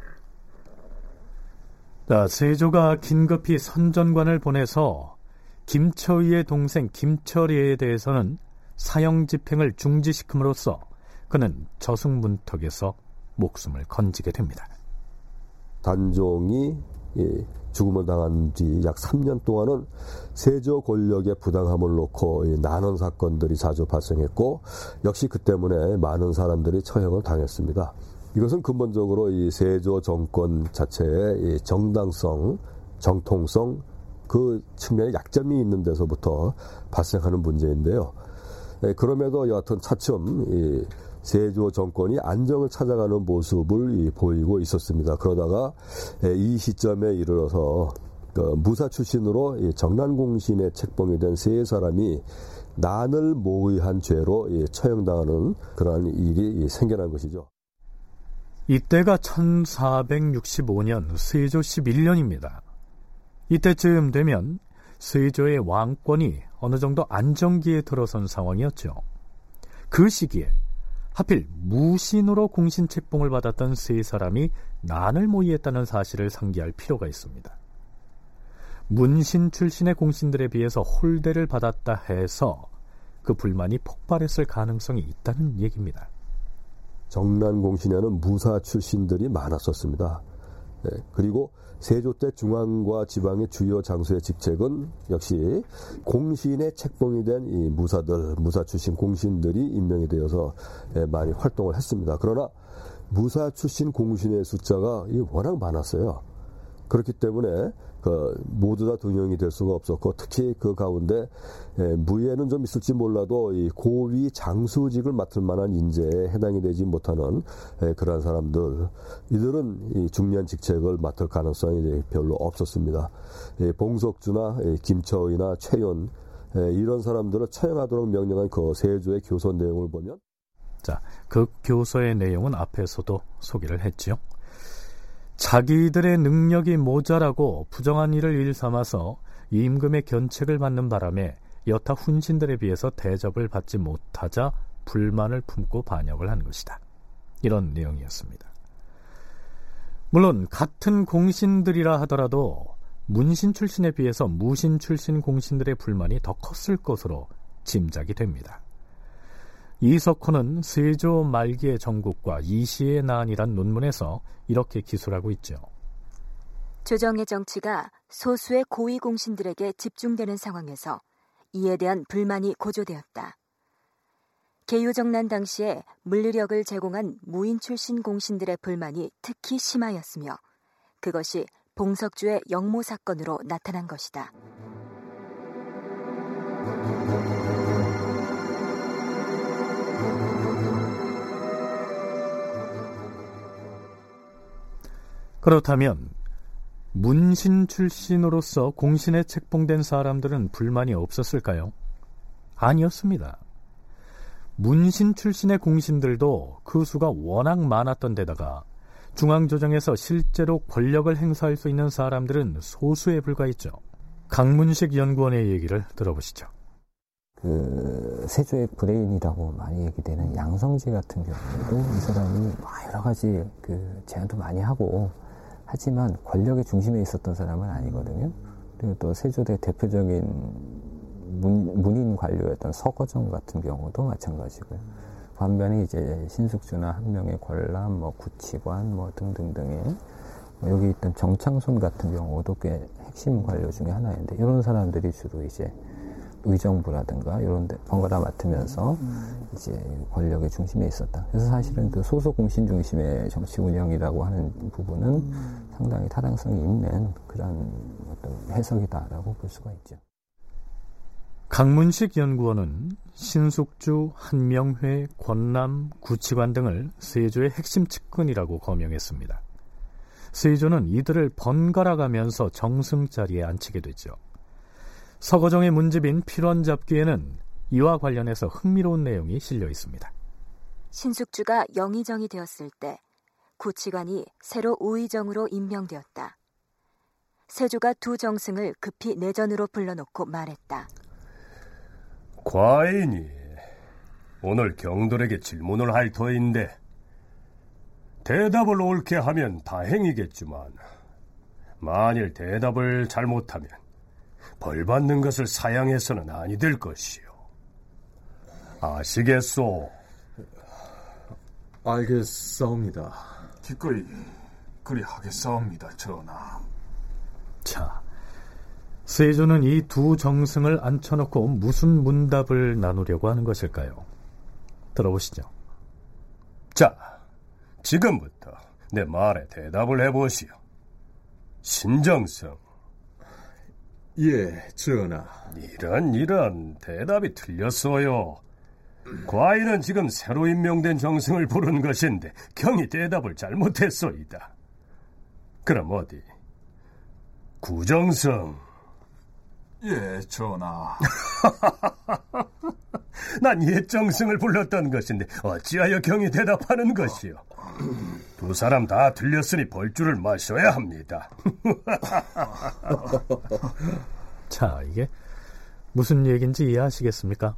자, 세조가 긴급히 선전관을 보내서 김철희의 동생 김철희에 대해서는 사형 집행을 중지시킴으로써 그는 저승문턱에서 목숨을 건지게 됩니다. 단종이 죽음을 당한 지약 3년 동안은 세조 권력의 부당함을 놓고 난원 사건들이 자주 발생했고 역시 그 때문에 많은 사람들이 처형을 당했습니다. 이것은 근본적으로 이 세조 정권 자체의 정당성, 정통성, 그 측면에 약점이 있는 데서부터 발생하는 문제인데요. 예, 그럼에도 여하튼 차츰 이 세조 정권이 안정을 찾아가는 모습을 보이고 있었습니다. 그러다가 예, 이 시점에 이르러서 그 무사 출신으로 정난공신의 책봉이 된 세 사람이 난을 모의한 죄로 처형당하는 그러한 일이 생겨난 것이죠. 이때가 1465년 세조 11년입니다. 이때쯤 되면 세조의 왕권이 어느 정도 안정기에 들어선 상황이었죠. 그 시기에 하필 무신으로 공신 책봉을 받았던 세 사람이 난을 모의했다는 사실을 상기할 필요가 있습니다. 문신 출신의 공신들에 비해서 홀대를 받았다 해서 그 불만이 폭발했을 가능성이 있다는 얘기입니다. 정난 공신에는 무사 출신들이 많았었습니다. 네, 그리고 세조 때 중앙과 지방의 주요 장소의 직책은 역시 공신의 책봉이 된 이 무사들, 무사 출신 공신들이 임명이 되어서 예, 많이 활동을 했습니다. 그러나 무사 출신 공신의 숫자가 워낙 많았어요. 그렇기 때문에 그 모두 다 등용이 될 수가 없었고 특히 그 가운데 예, 무예는 좀 있을지 몰라도 이 고위 장수직을 맡을 만한 인재에 해당이 되지 못하는 예, 그러한 사람들 이들은 이 중요한 직책을 맡을 가능성이 별로 없었습니다. 예, 봉석주나 김처의나 최연 이런 사람들을 처형하도록 명령한 그 세조의 교서 내용을 보면 자, 그 교서의 내용은 앞에서도 소개를 했지요. 자기들의 능력이 모자라고 부정한 일을 일삼아서 임금의 견책을 받는 바람에 여타 훈신들에 비해서 대접을 받지 못하자 불만을 품고 반역을 한 것이다. 이런 내용이었습니다. 물론 같은 공신들이라 하더라도 문신 출신에 비해서 무신 출신 공신들의 불만이 더 컸을 것으로 짐작이 됩니다. 이석호는 세조 말기의 정국과 이시의 난이란 논문에서 이렇게 기술하고 있죠. 조정의 정치가 소수의 고위 공신들에게 집중되는 상황에서 이에 대한 불만이 고조되었다. 개유정난 당시에 물리력을 제공한 무인 출신 공신들의 불만이 특히 심하였으며 그것이 봉석주의 영모 사건으로 나타난 것이다. 그렇다면 문신 출신으로서 공신에 책봉된 사람들은 불만이 없었을까요? 아니었습니다. 문신 출신의 공신들도 그 수가 워낙 많았던 데다가 중앙조정에서 실제로 권력을 행사할 수 있는 사람들은 소수에 불과했죠. 강문식 연구원의 얘기를 들어보시죠. 그 세조의 브레인이라고 많이 얘기되는 양성지 같은 경우에도 이 사람이 여러 가지 그 제안도 많이 하고 하지만 권력의 중심에 있었던 사람은 아니거든요. 그리고 또 세조대 대표적인 문, 문인 관료였던 서거정 같은 경우도 마찬가지고요. 반면에 이제 신숙주나 한 명의 관람, 뭐 구치관, 뭐 등등등의 뭐 여기 있던 정창손 같은 경우도 꽤 핵심 관료 중에 하나인데 이런 사람들이 주로 이제 의정부라든가 이런 데 번갈아 맡으면서 음. 이제 권력의 중심에 있었다. 그래서 사실은 그 소속 공신 중심의 정치 운영이라고 하는 부분은 음. 상당히 타당성이 있는 그런 어떤 해석이다라고 볼 수가 있죠. 강문식 연구원은 신숙주, 한명회, 권남, 구치관 등을 세조의 핵심 측근이라고 거명했습니다. 세조는 이들을 번갈아 가면서 정승 자리에 앉히게 되죠. 서거정의 문집인 필원 잡기에는 이와 관련해서 흥미로운 내용이 실려 있습니다. 신숙주가 영의정이 되었을 때 구치관이 새로 우의정으로 임명되었다. 세조가 두 정승을 급히 내전으로 불러놓고 말했다. 과인이 오늘 경돌에게 질문을 할 터인데 대답을 옳게 하면 다행이겠지만 만일 대답을 잘못하면 벌 받는 것을 사양해서는 아니 될 것이요. 아시겠소? 알겠사옵니다. 기꺼이 그리 하겠사옵니다, 전하. 자, 세조는 이 두 정승을 앉혀놓고 무슨 문답을 나누려고 하는 것일까요? 들어보시죠. 자, 지금부터 내 말에 대답을 해보시오. 신정성, 예, 전하. 이런 이런 대답이 틀렸어요. 과인은 지금 새로 임명된 정승을 부른 것인데 경이 대답을 잘못했소이다. 그럼 어디? 구정승. 예, 전하. 난 옛정승을 불렀던 것인데 어찌하여 경이 대답하는 것이요? 두 사람 다 들렸으니 벌주를 마셔야 합니다. 자, 이게 무슨 얘기인지 이해하시겠습니까?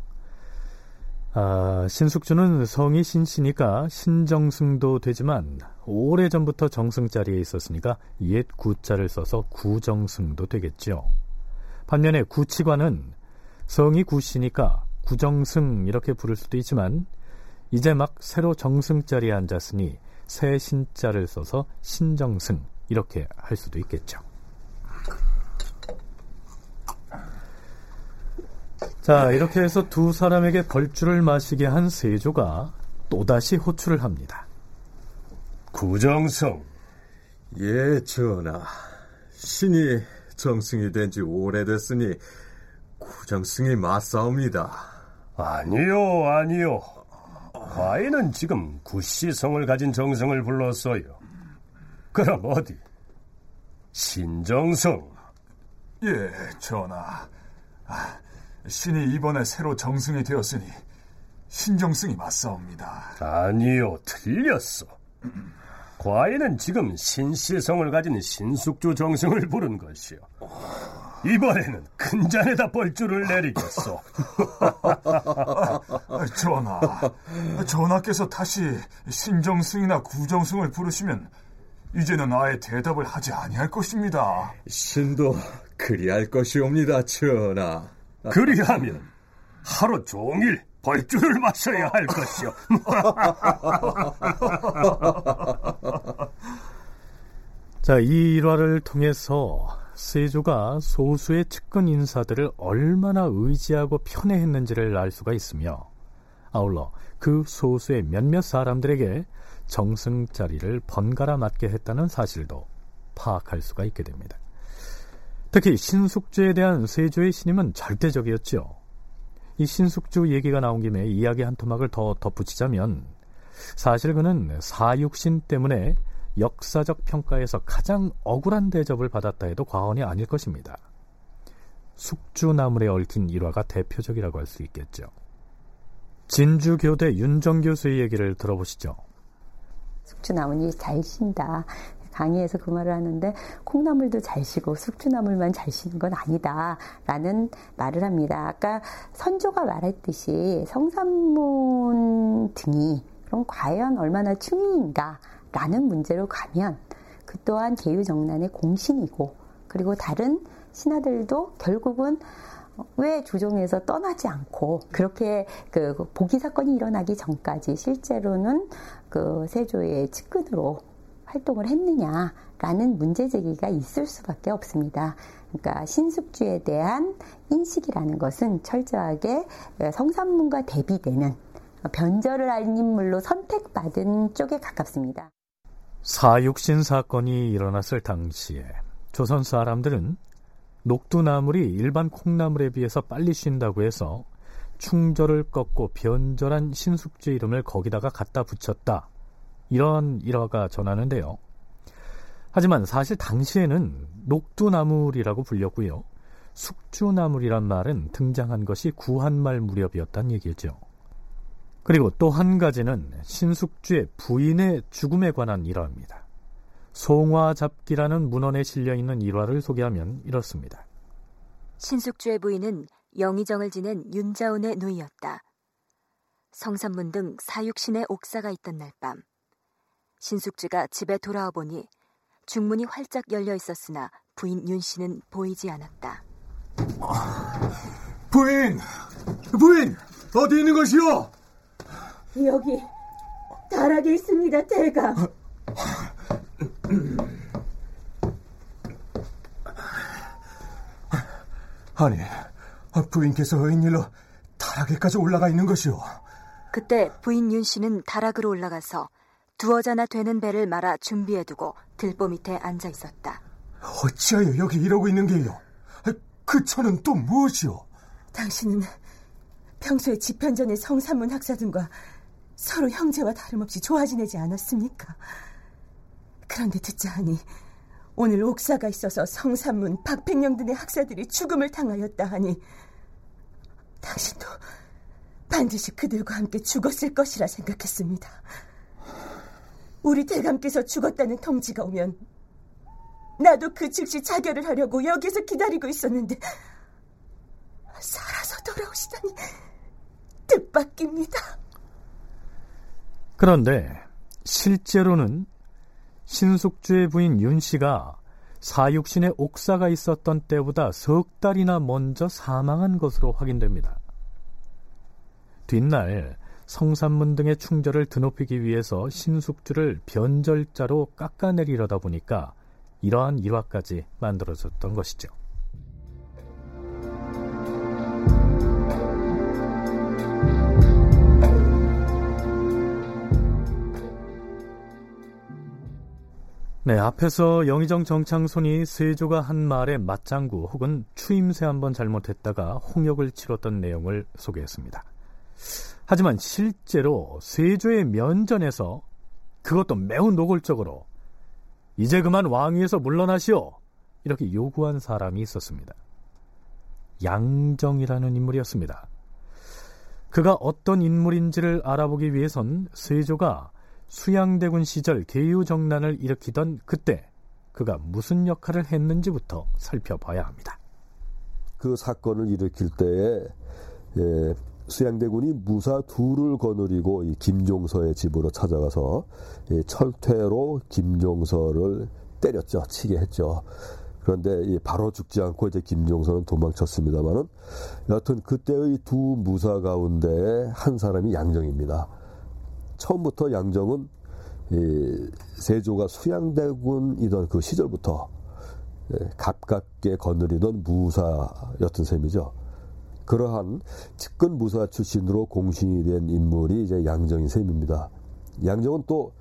아, 신숙주는 성이 신씨니까 신정승도 되지만 오래전부터 정승 자리에 있었으니까 옛 구자를 써서 구정승도 되겠죠. 반면에 구치관은 성이 구씨니까 구정승 이렇게 부를 수도 있지만 이제 막 새로 정승 자리에 앉았으니 새 신자를 써서 신정승 이렇게 할 수도 있겠죠. 자, 이렇게 해서 두 사람에게 벌주를 마시게 한 세조가 또다시 호출을 합니다. 구정승. 예, 전하. 신이 정승이 된 지 오래됐으니 구정승이 맞사옵니다. 아니요, 아니요. 과인은 지금 구시성을 가진 정성을 불렀어요. 그럼 어디? 신정성. 예, 전하. 아, 신이 이번에 새로 정승이 되었으니 신정승이 맞사옵니다. 아니요, 틀렸어. 과인은 지금 신시성을 가진 신숙주 정승을 부른 것이요. 이번에는 큰 잔에다 뻘줄을 내리겠소. 전하, 전하께서 다시 신정승이나 구정승을 부르시면 이제는 아예 대답을 하지 아니할 것입니다. 신도 그리할 것이옵니다, 전하. 그리하면 하루 종일 벌주를 마셔야 할 것이오. 자, 이 일화를 통해서 세조가 소수의 측근 인사들을 얼마나 의지하고 편애했는지를 알 수가 있으며 아울러 그 소수의 몇몇 사람들에게 정승 자리를 번갈아 맡게 했다는 사실도 파악할 수가 있게 됩니다. 특히 신숙주에 대한 세조의 신임은 절대적이었죠. 이 신숙주 얘기가 나온 김에 이야기 한 토막을 더 덧붙이자면 사실 그는 사육신 때문에 역사적 평가에서 가장 억울한 대접을 받았다 해도 과언이 아닐 것입니다. 숙주나물에 얽힌 일화가 대표적이라고 할 수 있겠죠. 진주교대 윤정 교수의 얘기를 들어보시죠. 숙주나물이 잘 신다. 강의에서 그 말을 하는데 콩나물도 잘 쉬고 숙주나물만 잘 쉬는 건 아니다라는 말을 합니다. 아까 선조가 말했듯이 성산문 등이 그럼 과연 얼마나 충인가 라는 문제로 가면 그 또한 계유정난의 공신이고 그리고 다른 신하들도 결국은 왜 조정에서 떠나지 않고 그렇게 그 보기 사건이 일어나기 전까지 실제로는 그 세조의 측근으로 활동을 했느냐라는 문제 제기가 있을 수밖에 없습니다. 그러니까 신숙주에 대한 인식이라는 것은 철저하게 성산문과 대비되는 변절을 한 인물로 선택받은 쪽에 가깝습니다. 사육신 사건이 일어났을 당시에 조선 사람들은 녹두나물이 일반 콩나물에 비해서 빨리 쉰다고 해서 충절을 꺾고 변절한 신숙주 이름을 거기다가 갖다 붙였다. 이런 일화가 전하는데요. 하지만 사실 당시에는 녹두나물이라고 불렸고요. 숙주나물이란 말은 등장한 것이 구한말 무렵이었단 얘기죠. 그리고 또 한 가지는 신숙주의 부인의 죽음에 관한 일화입니다. 송화잡기라는 문헌에 실려 있는 일화를 소개하면 이렇습니다. 신숙주의 부인은 영의정을 지낸 윤자운의 누이였다. 성산문 등 사육신의 옥사가 있던 날 밤, 신숙주가 집에 돌아와 보니 중문이 활짝 열려 있었으나 부인 윤 씨는 보이지 않았다. 부인! 부인! 어디 있는 것이오? 여기 다락에 있습니다, 대가. 아니, 부인께서 웬일로 다락에까지 올라가 있는 것이오? 그때 부인 윤 씨는 다락으로 올라가서 두어자나 되는 배를 말아 준비해두고 들보 밑에 앉아 있었다. 어찌하여 여기 이러고 있는 게요? 그 차는 또 무엇이오? 당신은 평소에 집현전의 성산문 학사들과 서로 형제와 다름없이 좋아 지내지 않았습니까? 그런데 듣자 하니 오늘 옥사가 있어서 성산문 박팽령 등의 학사들이 죽음을 당하였다 하니 당신도 반드시 그들과 함께 죽었을 것이라 생각했습니다. 우리 대감께서 죽었다는 통지가 오면 나도 그 즉시 자결을 하려고 여기서 기다리고 있었는데 살아서 돌아오시다니 뜻밖입니다. 그런데 실제로는 신숙주의 부인 윤 씨가 사육신의 옥사가 있었던 때보다 석 달이나 먼저 사망한 것으로 확인됩니다. 뒷날 성산문 등의 충절을 드높이기 위해서 신숙주를 변절자로 깎아내리려다 보니까 이러한 일화까지 만들어졌던 것이죠. 네, 앞에서 영의정 정창손이 세조가 한 말에 맞장구 혹은 추임새 한번 잘못했다가 홍역을 치렀던 내용을 소개했습니다. 하지만 실제로 세조의 면전에서 그것도 매우 노골적으로 이제 그만 왕위에서 물러나시오 이렇게 요구한 사람이 있었습니다. 양정이라는 인물이었습니다. 그가 어떤 인물인지를 알아보기 위해선 세조가 수양대군 시절 계유정난을 일으키던 그때 그가 무슨 역할을 했는지부터 살펴봐야 합니다. 그 사건을 일으킬 때에 예, 수양대군이 무사 둘을 거느리고 이 김종서의 집으로 찾아가서 이 철퇴로 김종서를 때렸죠. 치게 했죠. 그런데 바로 죽지 않고 이제 김종서는 도망쳤습니다만은 여하튼 그때의 두 무사 가운데 한 사람이 양정입니다. 처음부터 양정은 이 세조가 수양대군이던 그 시절부터 예, 가깝게 거느리던 무사였던 셈이죠. 그러한 측근 무사 출신으로 공신이 된 인물이 이제 양정인 셈입니다. 양정은 또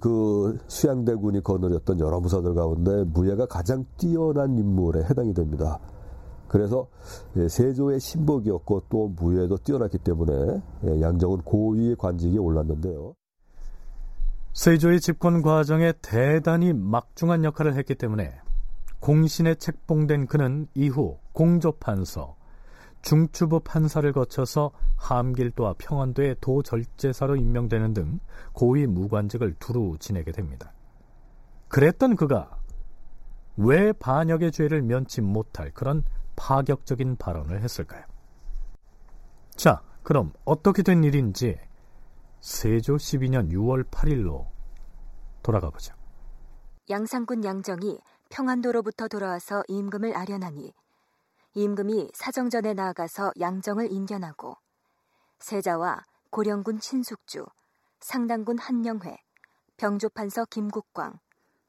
그 수양대군이 거느렸던 여러 무사들 가운데 무예가 가장 뛰어난 인물에 해당이 됩니다. 그래서 세조의 신복이었고 또 무예도 뛰어났기 때문에 양정은 고위의 관직에 올랐는데요. 세조의 집권 과정에 대단히 막중한 역할을 했기 때문에 공신에 책봉된 그는 이후 공조판서, 중추부 판사를 거쳐서 함길도와 평안도의 도절제사로 임명되는 등 고위 무관직을 두루 지내게 됩니다. 그랬던 그가 왜 반역의 죄를 면치 못할 그런 파격적인 발언을 했을까요? 자, 그럼 어떻게 된 일인지 세조 12년 6월 8일로 돌아가 보죠. 양상군 양정이 평안도로부터 돌아와서 임금을 아련하니 임금이 사정전에 나아가서 양정을 인견하고 세자와 고령군 친숙주, 상당군 한영회, 병조판서 김국광,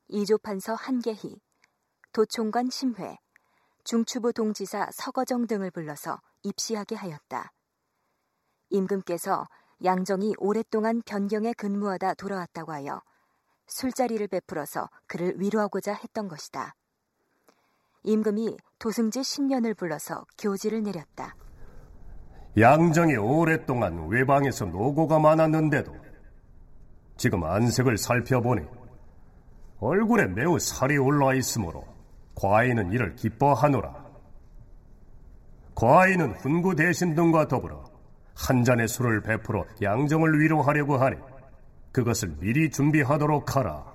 이조판서 한계희, 도총관 심회, 중추부 동지사 서거정 등을 불러서 입시하게 하였다. 임금께서 양정이 오랫동안 변경에 근무하다 돌아왔다고 하여 술자리를 베풀어서 그를 위로하고자 했던 것이다. 임금이 도승지 10년을 불러서 교지를 내렸다. 양정이 오랫동안 외방에서 노고가 많았는데도 지금 안색을 살펴보니 얼굴에 매우 살이 올라 있으므로 과인은 이를 기뻐하노라. 과인은 훈구 대신 등과 더불어 한 잔의 술을 베풀어 양정을 위로하려고 하니 그것을 미리 준비하도록 하라.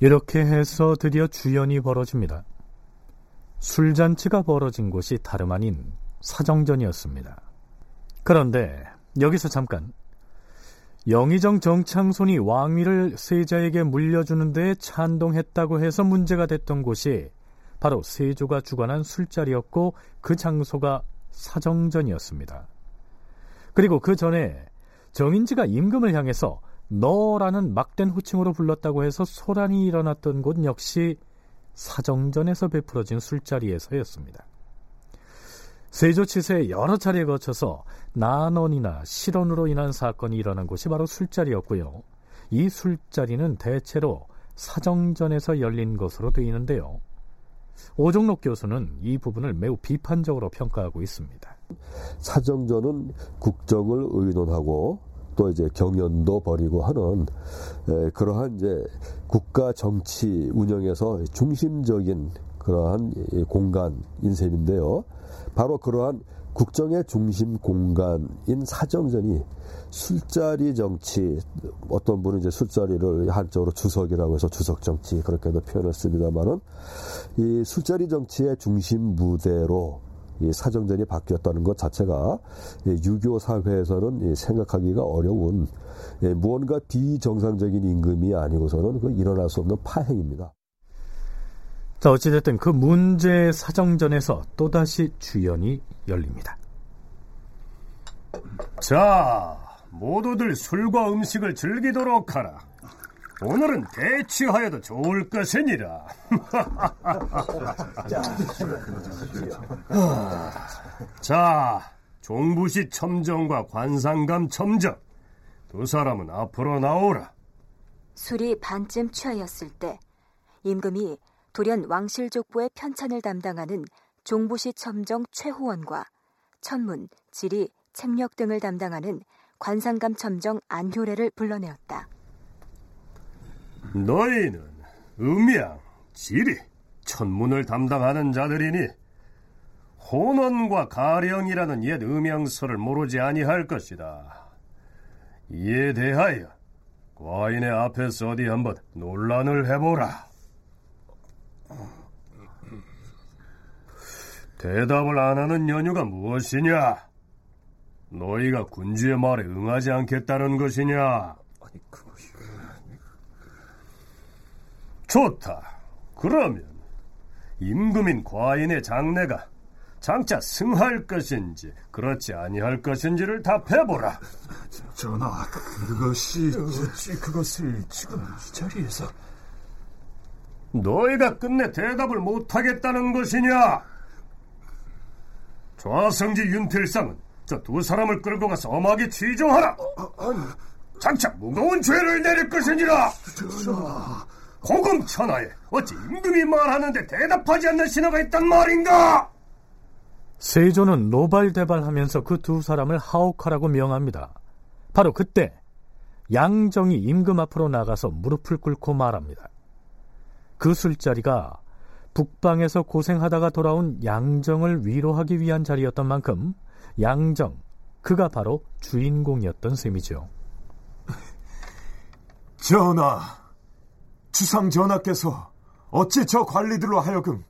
이렇게 해서 드디어 주연이 벌어집니다. 술잔치가 벌어진 곳이 다름 아닌 사정전이었습니다. 그런데 여기서 잠깐 영의정 정창손이 왕위를 세자에게 물려주는 데 찬동했다고 해서 문제가 됐던 곳이 바로 세조가 주관한 술자리였고 그 장소가 사정전이었습니다. 그리고 그 전에 정인지가 임금을 향해서 너라는 막된 호칭으로 불렀다고 해서 소란이 일어났던 곳 역시 사정전에서 베풀어진 술자리에서였습니다. 세조 치세에 여러 차례에 거쳐서 난원이나 실언으로 인한 사건이 일어난 곳이 바로 술자리였고요. 이 술자리는 대체로 사정전에서 열린 것으로 되어 있는데요. 오종록 교수는 이 부분을 매우 비판적으로 평가하고 있습니다. 사정전은 국정을 의논하고 또 이제 경연도 벌이고 하는 에, 그러한 이제 국가 정치 운영에서 중심적인 그러한 공간인 셈인데요. 바로 그러한 국정의 중심 공간인 사정전이 술자리 정치 어떤 분은 이제 술자리를 한쪽으로 주석이라고 해서 주석 정치 그렇게도 표현을 씁니다만은 이 술자리 정치의 중심 무대로 이 사정전이 바뀌었다는 것 자체가 유교 사회에서는 생각하기가 어려운 무언가 비정상적인 임금이 아니고서는 그 일어날 수 없는 파행입니다. 자, 어찌됐든 그 문제 사정전에서 또다시 주연이 열립니다. 자, 모두들 술과 음식을 즐기도록 하라. 오늘은 대취하여도 좋을 것이니라. 자, 종부시 첨정과 관상감 첨정. 두 사람은 앞으로 나오라. 술이 반쯤 취하였을 때 임금이 돌연 왕실족부의 편찬을 담당하는 종부시 첨정 최호원과 천문, 지리, 책력 등을 담당하는 관상감 첨정 안효래를 불러내었다. 너희는 음양, 지리, 천문을 담당하는 자들이니 혼원과 가령이라는 옛 음양서를 모르지 아니할 것이다. 이에 대하여 과인의 앞에서 어디 한번 논란을 해보라. 대답을 안 하는 연유가 무엇이냐? 너희가 군주의 말에 응하지 않겠다는 것이냐? 좋다. 그러면 임금인 과인의 장래가 장차 승할 것인지 그렇지 아니할 것인지를 답해보라. 전하, 그것이 어찌 그것을 지금 이 자리에서 너희가 끝내 대답을 못하겠다는 것이냐? 좌성지 윤필상은 저 두 사람을 끌고 가서 엄하게 취조하라. 장차 무거운 죄를 내릴 것이니라. 전하, 고금 천하에 어찌 임금이 말하는데 대답하지 않는 신하가 있단 말인가? 세조는 노발대발하면서 그 두 사람을 하옥하라고 명합니다. 바로 그때 양정이 임금 앞으로 나가서 무릎을 꿇고 말합니다. 그 술자리가 북방에서 고생하다가 돌아온 양정을 위로하기 위한 자리였던 만큼 양정, 그가 바로 주인공이었던 셈이죠. 전하, 주상 전하께서 어찌 저 관리들로 하여금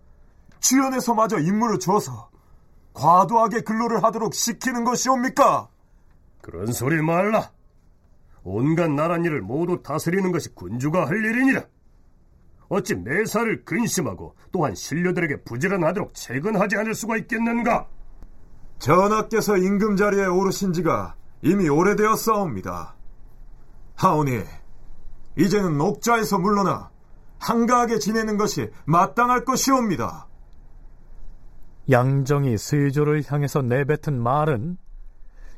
주연에서마저 임무를 주어서 과도하게 근로를 하도록 시키는 것이옵니까? 그런 소리 말라. 온갖 나란 일을 모두 다스리는 것이 군주가 할 일이니라. 어찌 매사를 근심하고 또한 신료들에게 부지런하도록 채근하지 않을 수가 있겠는가? 전하께서 임금 자리에 오르신 지가 이미 오래되었사옵니다. 하오니, 이제는 옥자에서 물러나 한가하게 지내는 것이 마땅할 것이옵니다. 양정이 세조를 향해서 내뱉은 말은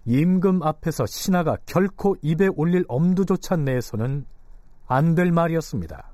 임금 앞에서 신하가 결코 입에 올릴 엄두조차 내서는 안 될 말이었습니다.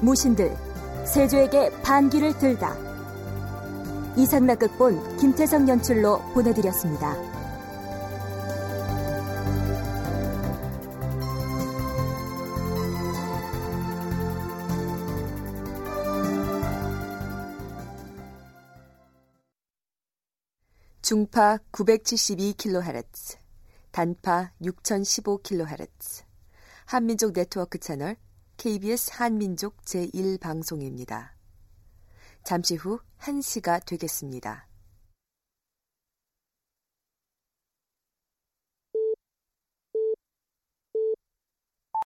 무신들 세조에게 반기를 들다 이상락 극본 김태성 연출로 보내드렸습니다. 중파 972kHz 단파 6015kHz 한민족 네트워크 채널 KBS 한민족 제1방송입니다. 잠시 후 1시가 되겠습니다.